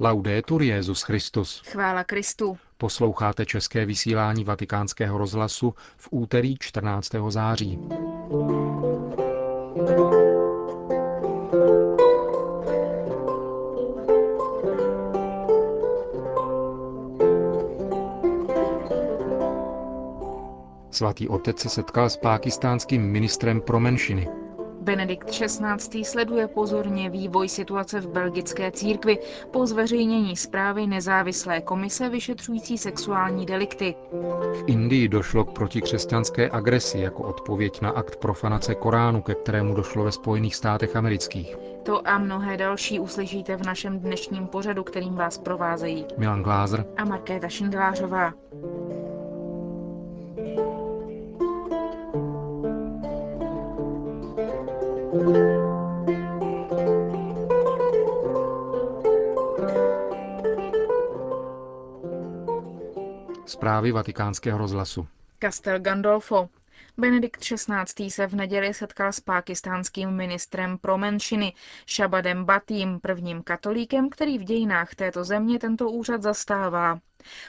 Laudetur Jezus Christus. Chvála Kristu. Posloucháte české vysílání Vatikánského rozhlasu v úterý 14. září. Svatý otec se setkal s pákistánským ministrem pro menšiny. Benedikt XVI. sleduje pozorně vývoj situace v belgické církvi po zveřejnění zprávy nezávislé komise vyšetřující sexuální delikty. V Indii došlo k protikřesťanské agresi jako odpověď na akt profanace Koránu, ke kterému došlo ve Spojených státech amerických. To a mnohé další uslyšíte v našem dnešním pořadu, kterým vás provázejí Milan Glázer a Markéta Šindvářová. Zprávy vatikánského rozhlasu. Castel Gandolfo. Benedikt XVI. se v neděli setkal s pákistánským ministrem pro menšiny Shabadem Batím, prvním katolíkem, který v dějinách této země tento úřad zastává.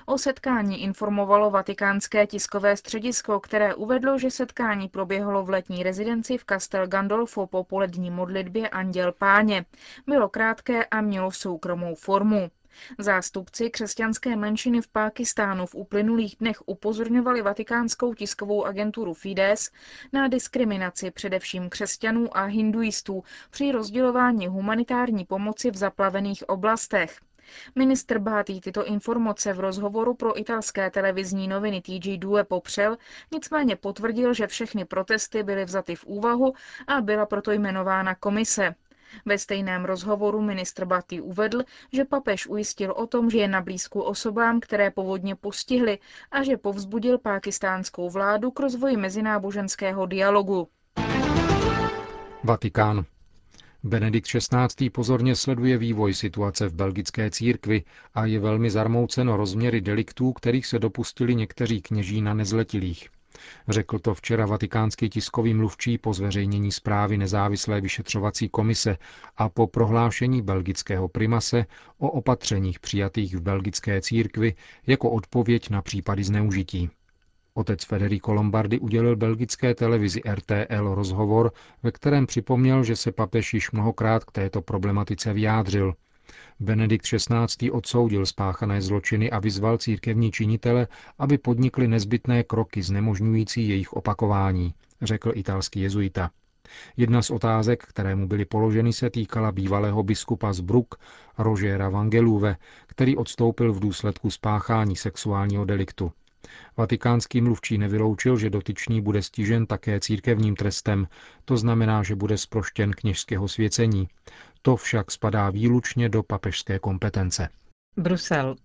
O setkání informovalo vatikánské tiskové středisko, které uvedlo, že setkání proběhlo v letní rezidenci v Castel Gandolfo po polední modlitbě Anděl Páně. Bylo krátké a mělo soukromou formu. Zástupci křesťanské menšiny v Pákistánu v uplynulých dnech upozorňovali vatikánskou tiskovou agenturu Fides na diskriminaci především křesťanů a hinduistů při rozdělování humanitární pomoci v zaplavených oblastech. Ministr Bátý tyto informace v rozhovoru pro italské televizní noviny TG2 popřel, nicméně potvrdil, že všechny protesty byly vzaty v úvahu a byla proto jmenována komise. Ve stejném rozhovoru ministr Batý uvedl, že papež ujistil o tom, že je na blízku osobám, které povodně postihly a že povzbudil pákistánskou vládu k rozvoji mezináboženského dialogu. Vatikán. Benedikt XVI. pozorně sleduje vývoj situace v belgické církvi a je velmi zarmouceno rozměry deliktů, kterých se dopustili někteří kněží na nezletilých. Řekl to včera vatikánský tiskový mluvčí po zveřejnění zprávy nezávislé vyšetřovací komise a po prohlášení belgického primase o opatřeních přijatých v belgické církvi jako odpověď na případy zneužití. Otec Federico Lombardi udělil belgické televizi RTL rozhovor, ve kterém připomněl, že se papež již mnohokrát k této problematice vyjádřil. Benedikt XVI. odsoudil spáchané zločiny a vyzval církevní činitele, aby podnikli nezbytné kroky znemožňující jejich opakování, řekl italský jezuita. Jedna z otázek, které mu byly položeny, se týkala bývalého biskupa z Bruk, Rožera Vangeluve, který odstoupil v důsledku spáchání sexuálního deliktu. Vatikánský mluvčí nevyloučil, že dotyčný bude stižen také církevním trestem, to znamená, že bude sproštěn kněžského svěcení. To však spadá výlučně do papežské kompetence. Brusel.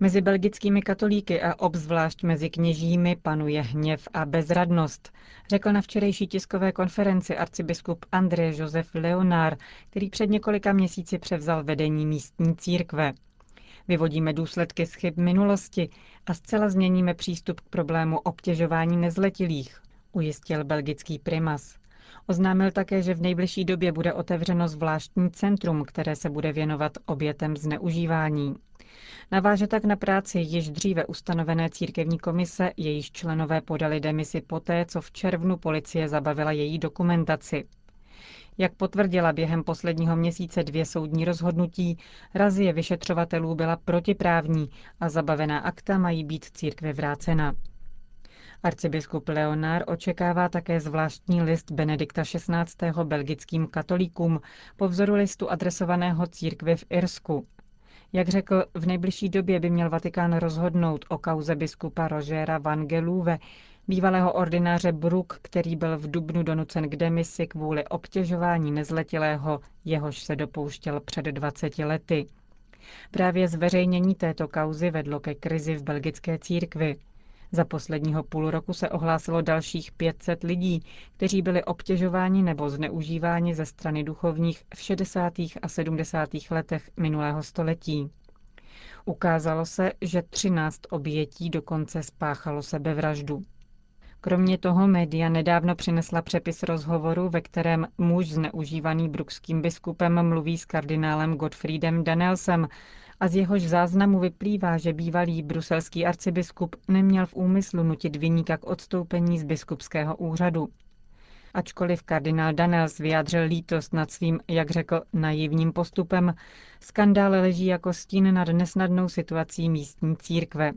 Mezi belgickými katolíky a obzvlášť mezi kněžími panuje hněv a bezradnost, řekl na včerejší tiskové konferenci arcibiskup André Josef Leonard, který před několika měsíci převzal vedení místní církve. Vyvodíme důsledky z chyb minulosti a zcela změníme přístup k problému obtěžování nezletilých, ujistil belgický primas. Oznámil také, že v nejbližší době bude otevřeno zvláštní centrum, které se bude věnovat obětem zneužívání. Naváže tak na práci již dříve ustanovené církevní komise, jejíž členové podali demisi poté, co v červnu policie zabavila její dokumentaci. Jak potvrdila během posledního měsíce dvě soudní rozhodnutí, razie vyšetřovatelů byla protiprávní a zabavená akta mají být církve vrácena. Arcibiskup Leonard očekává také zvláštní list Benedikta XVI. belgickým katolíkům po vzoru listu adresovaného církvi v Irsku. Jak řekl, v nejbližší době by měl Vatikán rozhodnout o kauze biskupa Rogera Van Geluve, bývalého ordináře Brook, který byl v Dubnu donucen k demisi kvůli obtěžování nezletilého, jehož se dopouštěl před 20 lety. Právě zveřejnění této kauzy vedlo ke krizi v belgické církvi. Za posledního půl roku se ohlásilo dalších 500 lidí, kteří byli obtěžováni nebo zneužíváni ze strany duchovních v 60. a 70. letech minulého století. Ukázalo se, že 13 obětí dokonce spáchalo sebevraždu. Kromě toho média nedávno přinesla přepis rozhovoru, ve kterém muž zneužívaný brukským biskupem mluví s kardinálem Gottfriedem Danelsem a z jehož záznamu vyplývá, že bývalý bruselský arcibiskup neměl v úmyslu nutit vyníka k odstoupení z biskupského úřadu. Ačkoliv kardinál Danels vyjádřil lítost nad svým, jak řekl, naivním postupem, skandál leží jako stín nad nesnadnou situací místní církve.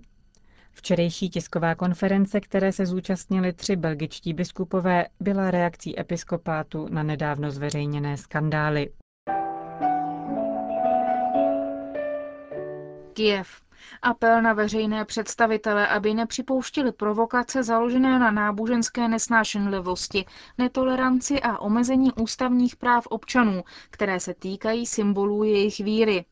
Včerejší tisková konference, které se zúčastnili tři belgičtí biskupové, byla reakcí episkopátu na nedávno zveřejněné skandály. Kiev. Apel na veřejné představitele, aby nepřipouštili provokace založené na náboženské nesnášenlivosti, netoleranci a omezení ústavních práv občanů, které se týkají symbolů jejich víry.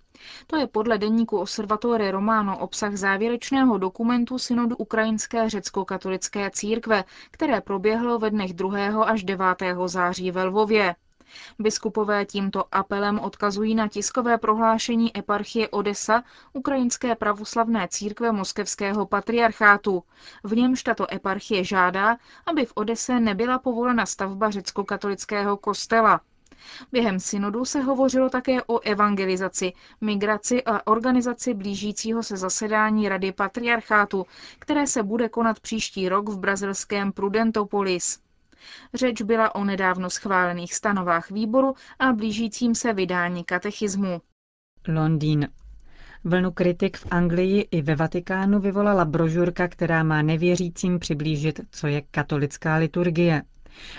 To je podle deníku Observatory Romano obsah závěrečného dokumentu synodu Ukrajinské řecko-katolické církve, které proběhlo ve dnech 2. až 9. září ve Lvově. Biskupové tímto apelem odkazují na tiskové prohlášení eparchie Odesa Ukrajinské pravoslavné církve Moskevského patriarchátu. V němž tato eparchie žádá, aby v Odese nebyla povolena stavba řecko-katolického kostela. Během synodu se hovořilo také o evangelizaci, migraci a organizaci blížícího se zasedání Rady patriarchátu, které se bude konat příští rok v brazilském Prudentopolis. Řeč byla o nedávno schválených stanovách výboru a blížícím se vydání katechismu. Londýn. Vlnu kritik v Anglii i ve Vatikánu vyvolala brožurka, která má nevěřícím přiblížit, co je katolická liturgie.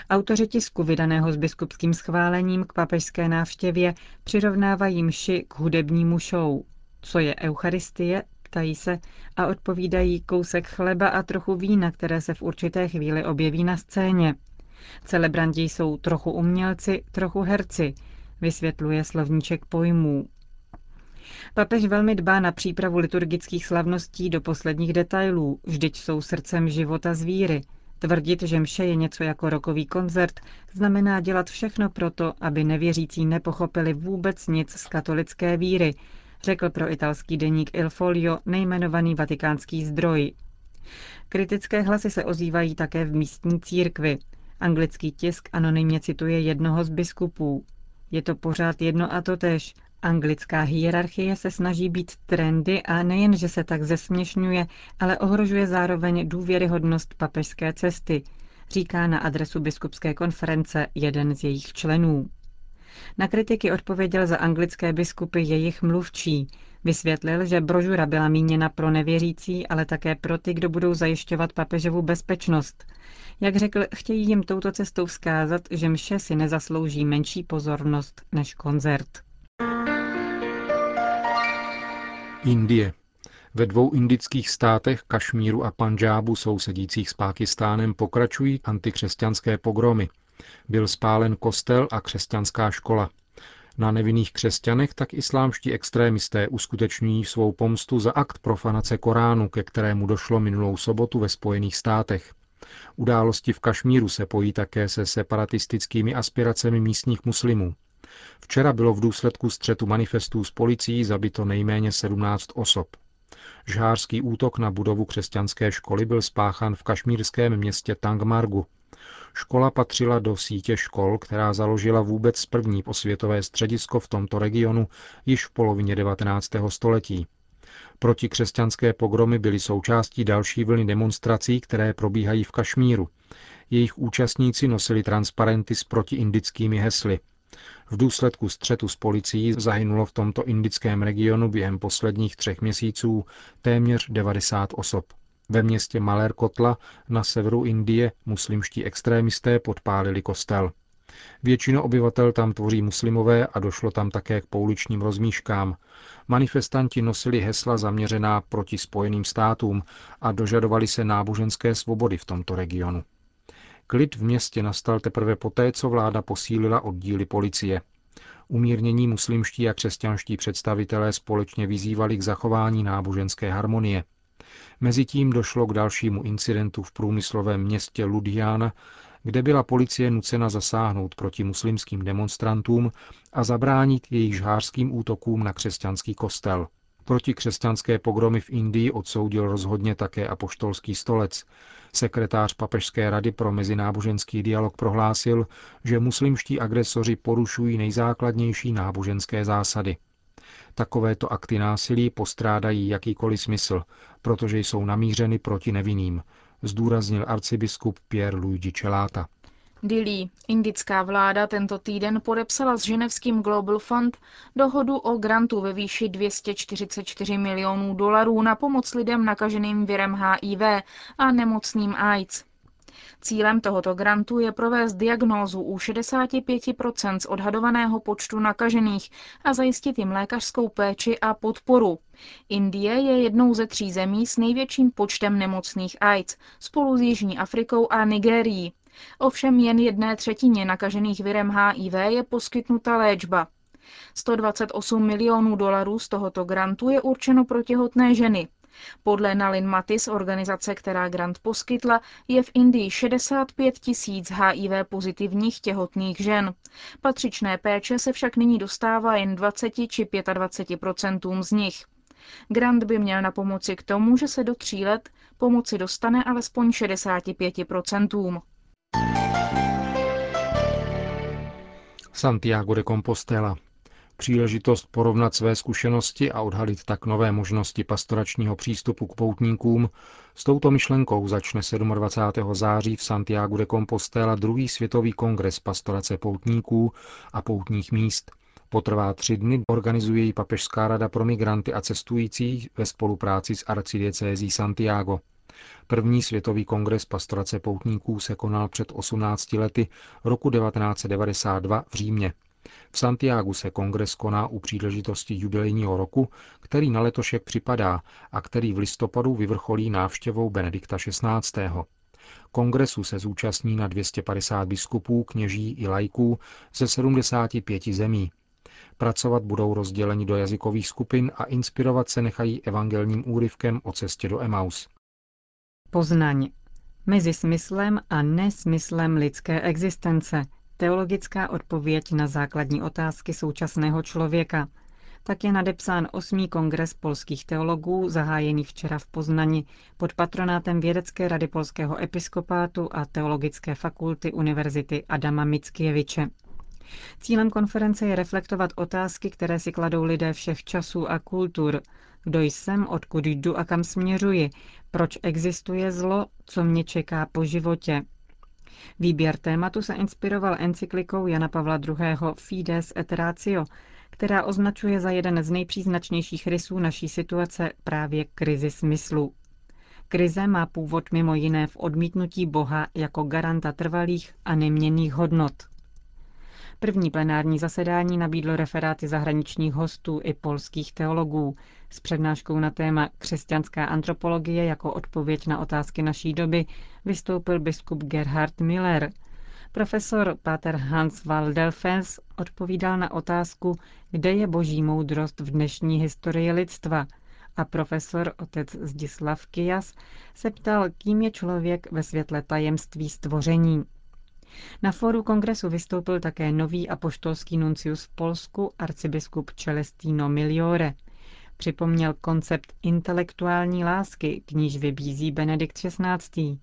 Autoři tisku vydaného s biskupským schválením k papežské návštěvě přirovnávají mši k hudebnímu show. Co je Eucharistie, ptají se a odpovídají kousek chleba a trochu vína, které se v určité chvíli objeví na scéně. Celebranti jsou trochu umělci, trochu herci, vysvětluje slovníček pojmů. Papež velmi dbá na přípravu liturgických slavností do posledních detailů, vždyť jsou srdcem života zvíry. Tvrdit, že mše je něco jako rokový koncert, znamená dělat všechno proto, aby nevěřící nepochopili vůbec nic z katolické víry, řekl pro italský deník Il Folio nejmenovaný vatikánský zdroj. Kritické hlasy se ozývají také v místní církvi. Anglický tisk anonymně cituje jednoho z biskupů. Je to pořád jedno a to tež. Anglická hierarchie se snaží být trendy a nejen, že se tak zesměšňuje, ale ohrožuje zároveň důvěryhodnost papežské cesty, říká na adresu biskupské konference jeden z jejich členů. Na kritiky odpověděl za anglické biskupy jejich mluvčí. Vysvětlil, že brožura byla míněna pro nevěřící, ale také pro ty, kdo budou zajišťovat papežovu bezpečnost. Jak řekl, chtějí jim touto cestou vzkázat, že mše si nezaslouží menší pozornost než koncert. Indie. Ve dvou indických státech, Kašmíru a Panžábu sousedících s Pákistánem, pokračují antikřesťanské pogromy. Byl spálen kostel a křesťanská škola. Na nevinných křesťanech tak islámští extrémisté uskutečňují svou pomstu za akt profanace Koránu, ke kterému došlo minulou sobotu ve Spojených státech. Události v Kašmíru se pojí také se separatistickými aspiracemi místních muslimů. Včera bylo v důsledku střetu manifestů s policií zabito nejméně 17 osob. Žhářský útok na budovu křesťanské školy byl spáchan v kašmírském městě Tangmargu. Škola patřila do sítě škol, která založila vůbec první posvětové středisko v tomto regionu již v polovině 19. století. Protikřesťanské pogromy byly součástí další vlny demonstrací, které probíhají v Kašmíru. Jejich účastníci nosili transparenty s protiindickými hesly. V důsledku střetu s policií zahynulo v tomto indickém regionu během posledních třech měsíců téměř 90 osob. Ve městě Malerkotla na severu Indie muslimští extrémisté podpálili kostel. Většinu obyvatel tam tvoří muslimové a došlo tam také k pouličním rozmíškám. Manifestanti nosili hesla zaměřená proti Spojeným státům a dožadovali se náboženské svobody v tomto regionu. Klid v městě nastal teprve poté, co vláda posílila oddíly policie. Umírnění muslimští a křesťanští představitelé společně vyzývali k zachování náboženské harmonie. Mezitím došlo k dalšímu incidentu v průmyslovém městě Ludhiana, kde byla policie nucena zasáhnout proti muslimským demonstrantům a zabránit jejich žhářským útokům na křesťanský kostel. Protikřesťanské pogromy v Indii odsoudil rozhodně také apoštolský stolec. Sekretář Papežské rady pro mezináboženský dialog prohlásil, že muslimští agresoři porušují nejzákladnější náboženské zásady. Takovéto akty násilí postrádají jakýkoliv smysl, protože jsou namířeny proti nevinným, zdůraznil arcibiskup Pierre Luigi Celata. Dili, indická vláda tento týden podepsala s ženevským Global Fund dohodu o grantu ve výši 244 milionů dolarů na pomoc lidem nakaženým virem HIV a nemocným AIDS. Cílem tohoto grantu je provést diagnózu u 65 z odhadovaného počtu nakažených a zajistit jim lékařskou péči a podporu. Indie je jednou ze tří zemí s největším počtem nemocných AIDS spolu s Jižní Afrikou a Nigérií. Ovšem jen jedné třetině nakažených virem HIV je poskytnuta léčba. 128 milionů dolarů z tohoto grantu je určeno pro těhotné ženy. Podle Nalin Matis, organizace, která grant poskytla, je v Indii 65 tisíc HIV pozitivních těhotných žen. Patřičné péče se však nyní dostává jen 20 či 25 z nich. Grant by měl na pomoci k tomu, že se do tří let pomoci dostane alespoň 65 Santiago de Compostela. Příležitost porovnat své zkušenosti a odhalit tak nové možnosti pastoračního přístupu k poutníkům. S touto myšlenkou začne 27. září v Santiago de Compostela druhý světový kongres pastorace poutníků a poutních míst. Potrvá tři dny, organizuje ji Papežská rada pro migranty a cestující ve spolupráci s arcidiecézí Santiago. První světový kongres pastorace poutníků se konal před 18 lety roku 1992 v Římě. V Santiagu se kongres koná u příležitosti jubilejního roku, který na letošek připadá a který v listopadu vyvrcholí návštěvou Benedikta XVI. Kongresu se zúčastní na 250 biskupů, kněží i lajků ze 75 zemí. Pracovat budou rozděleni do jazykových skupin a inspirovat se nechají evangelním úryvkem o cestě do Emaus. Poznaň. Mezi smyslem a nesmyslem lidské existence. Teologická odpověď na základní otázky současného člověka. Tak je nadepsán osmý kongres polských teologů, zahájený včera v Poznani pod patronátem Vědecké rady polského episkopátu a Teologické fakulty Univerzity Adama Mickiewicze. Cílem konference je reflektovat otázky, které si kladou lidé všech časů a kultur. Kdo jsem, odkud jdu a kam směřuji, proč existuje zlo, co mě čeká po životě. Výběr tématu se inspiroval encyklikou Jana Pavla II. Fides et Ratio, která označuje za jeden z nejpříznačnějších rysů naší situace právě krizi smyslu. Krize má původ mimo jiné v odmítnutí Boha jako garanta trvalých a neměnných hodnot. První plenární zasedání nabídlo referáty zahraničních hostů i polských teologů s přednáškou na téma Křesťanská antropologie jako odpověď na otázky naší doby vystoupil biskup Gerhard Miller. Profesor Pater Hans Waldelfels odpovídal na otázku, kde je boží moudrost v dnešní historii lidstva a profesor otec Zdislav Kias se ptal, kým je člověk ve světle tajemství stvoření. Na fóru kongresu vystoupil také nový apoštolský nuncius v Polsku, arcibiskup Celestino Miliore. Připomněl koncept intelektuální lásky, k níž vybízí Benedikt XVI.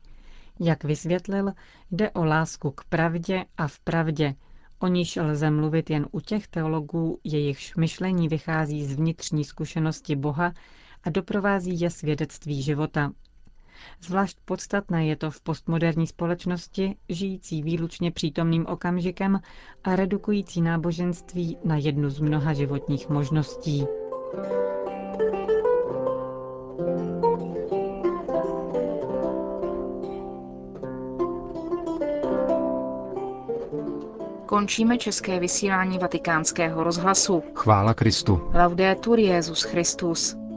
Jak vysvětlil, jde o lásku k pravdě a v pravdě, o níž lze mluvit jen u těch teologů, jejichž myšlení vychází z vnitřní zkušenosti Boha a doprovází je svědectví života. Zvlášť podstatné je to v postmoderní společnosti, žijící výlučně přítomným okamžikem a redukující náboženství na jednu z mnoha životních možností. Končíme české vysílání vatikánského rozhlasu. Chvála Kristu. Laudetur Jezus Christus.